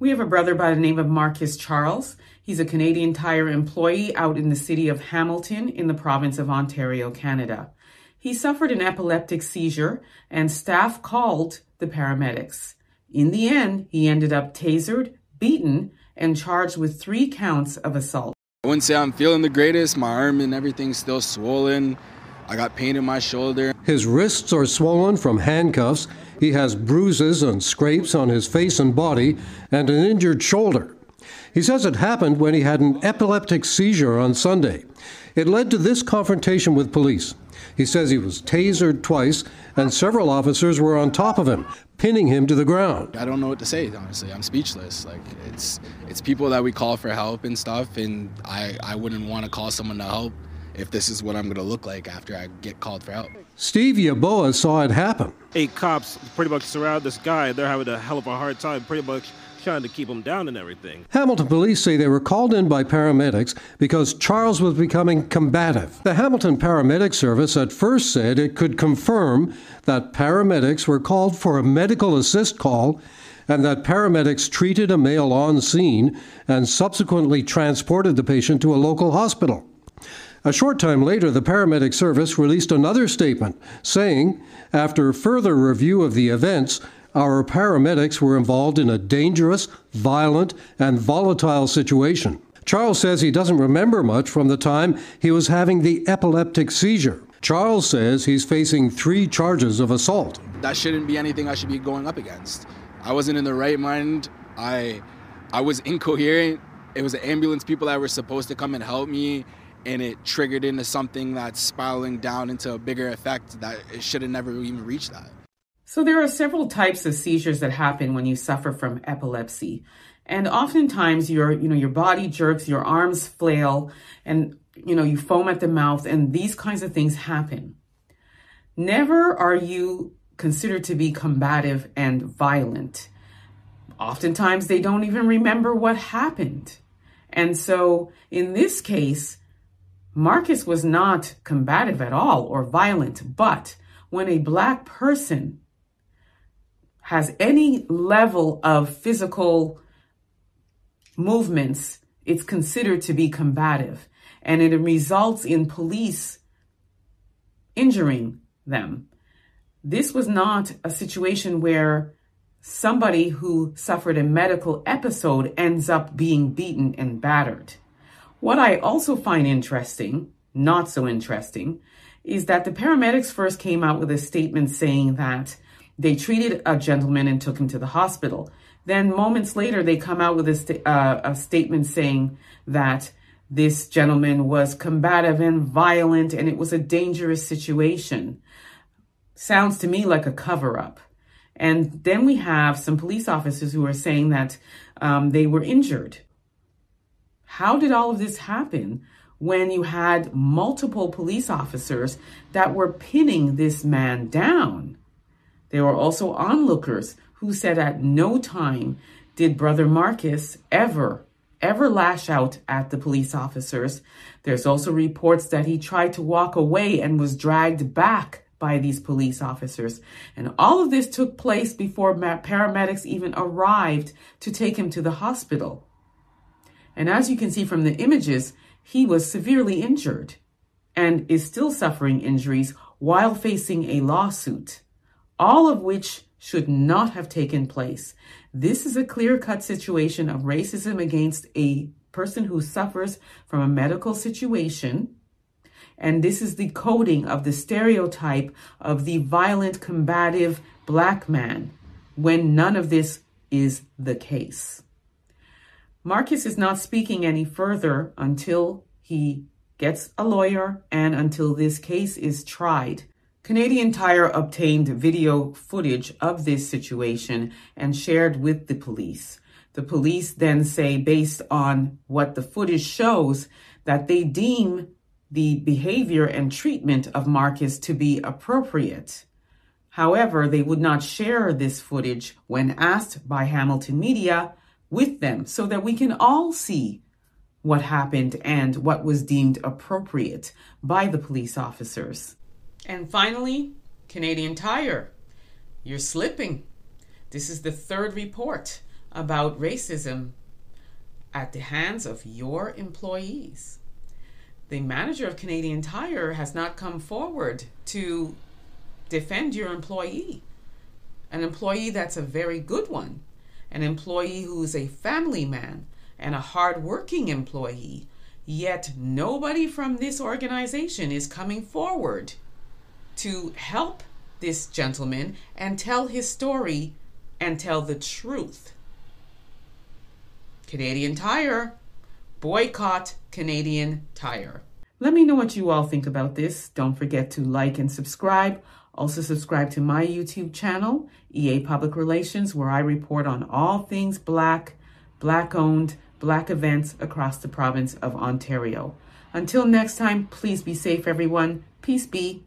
We have a brother by the name of Marcus Charles. He's a Canadian Tire employee out in the city of Hamilton in the province of Ontario, Canada. He suffered an epileptic seizure and staff called the paramedics. In the end, he ended up tasered, beaten, and charged with three counts of assault. I wouldn't say I'm feeling the greatest. My arm and everything's still swollen. I got pain in my shoulder. His wrists are swollen from handcuffs he has bruises and scrapes on his face and body and an injured shoulder. He says it happened when he had an epileptic seizure on Sunday. It led to this confrontation with police. He says he was tasered twice and several officers were on top of him, pinning him to the ground. I don't know what to say, honestly. I'm speechless. Like it's it's people that we call for help and stuff and I, I wouldn't want to call someone to help if this is what I'm going to look like after I get called for help. Steve Yaboa saw it happen. Eight cops pretty much surround this guy. They're having a hell of a hard time, pretty much trying to keep him down and everything. Hamilton police say they were called in by paramedics because Charles was becoming combative. The Hamilton Paramedic Service at first said it could confirm that paramedics were called for a medical assist call and that paramedics treated a male on scene and subsequently transported the patient to a local hospital. A short time later, the paramedic service released another statement saying, after further review of the events, our paramedics were involved in a dangerous, violent, and volatile situation. Charles says he doesn't remember much from the time he was having the epileptic seizure. Charles says he's facing three charges of assault. That shouldn't be anything I should be going up against. I wasn't in the right mind. I I was incoherent. It was the ambulance people that were supposed to come and help me and it triggered into something that's spiraling down into a bigger effect that it should have never even reached that. So there are several types of seizures that happen when you suffer from epilepsy. And oftentimes your, you know, your body jerks, your arms flail, and you know, you foam at the mouth, and these kinds of things happen. Never are you considered to be combative and violent. Oftentimes they don't even remember what happened. And so in this case, Marcus was not combative at all or violent, but when a black person has any level of physical movements, it's considered to be combative and it results in police injuring them. This was not a situation where somebody who suffered a medical episode ends up being beaten and battered. What I also find interesting, not so interesting, is that the paramedics first came out with a statement saying that they treated a gentleman and took him to the hospital. Then moments later, they come out with a, uh, a statement saying that this gentleman was combative and violent and it was a dangerous situation. Sounds to me like a cover up. And then we have some police officers who are saying that um, they were injured. How did all of this happen when you had multiple police officers that were pinning this man down? There were also onlookers who said at no time did Brother Marcus ever, ever lash out at the police officers. There's also reports that he tried to walk away and was dragged back by these police officers. And all of this took place before paramedics even arrived to take him to the hospital. And as you can see from the images, he was severely injured and is still suffering injuries while facing a lawsuit, all of which should not have taken place. This is a clear cut situation of racism against a person who suffers from a medical situation. And this is the coding of the stereotype of the violent, combative black man when none of this is the case. Marcus is not speaking any further until he gets a lawyer and until this case is tried. Canadian Tire obtained video footage of this situation and shared with the police. The police then say, based on what the footage shows, that they deem the behavior and treatment of Marcus to be appropriate. However, they would not share this footage when asked by Hamilton Media with them so that we can all see what happened and what was deemed appropriate by the police officers. And finally, Canadian Tire. You're slipping. This is the third report about racism at the hands of your employees. The manager of Canadian Tire has not come forward to defend your employee. An employee that's a very good one, an employee who's a family man and a hardworking employee. Yet nobody from this organization is coming forward to help this gentleman and tell his story and tell the truth. Canadian Tire, boycott Canadian Tire. Let me know what you all think about this. Don't forget to like and subscribe. Also, subscribe to my YouTube channel, EA Public Relations, where I report on all things Black, Black owned, Black events across the province of Ontario. Until next time, please be safe, everyone. Peace be.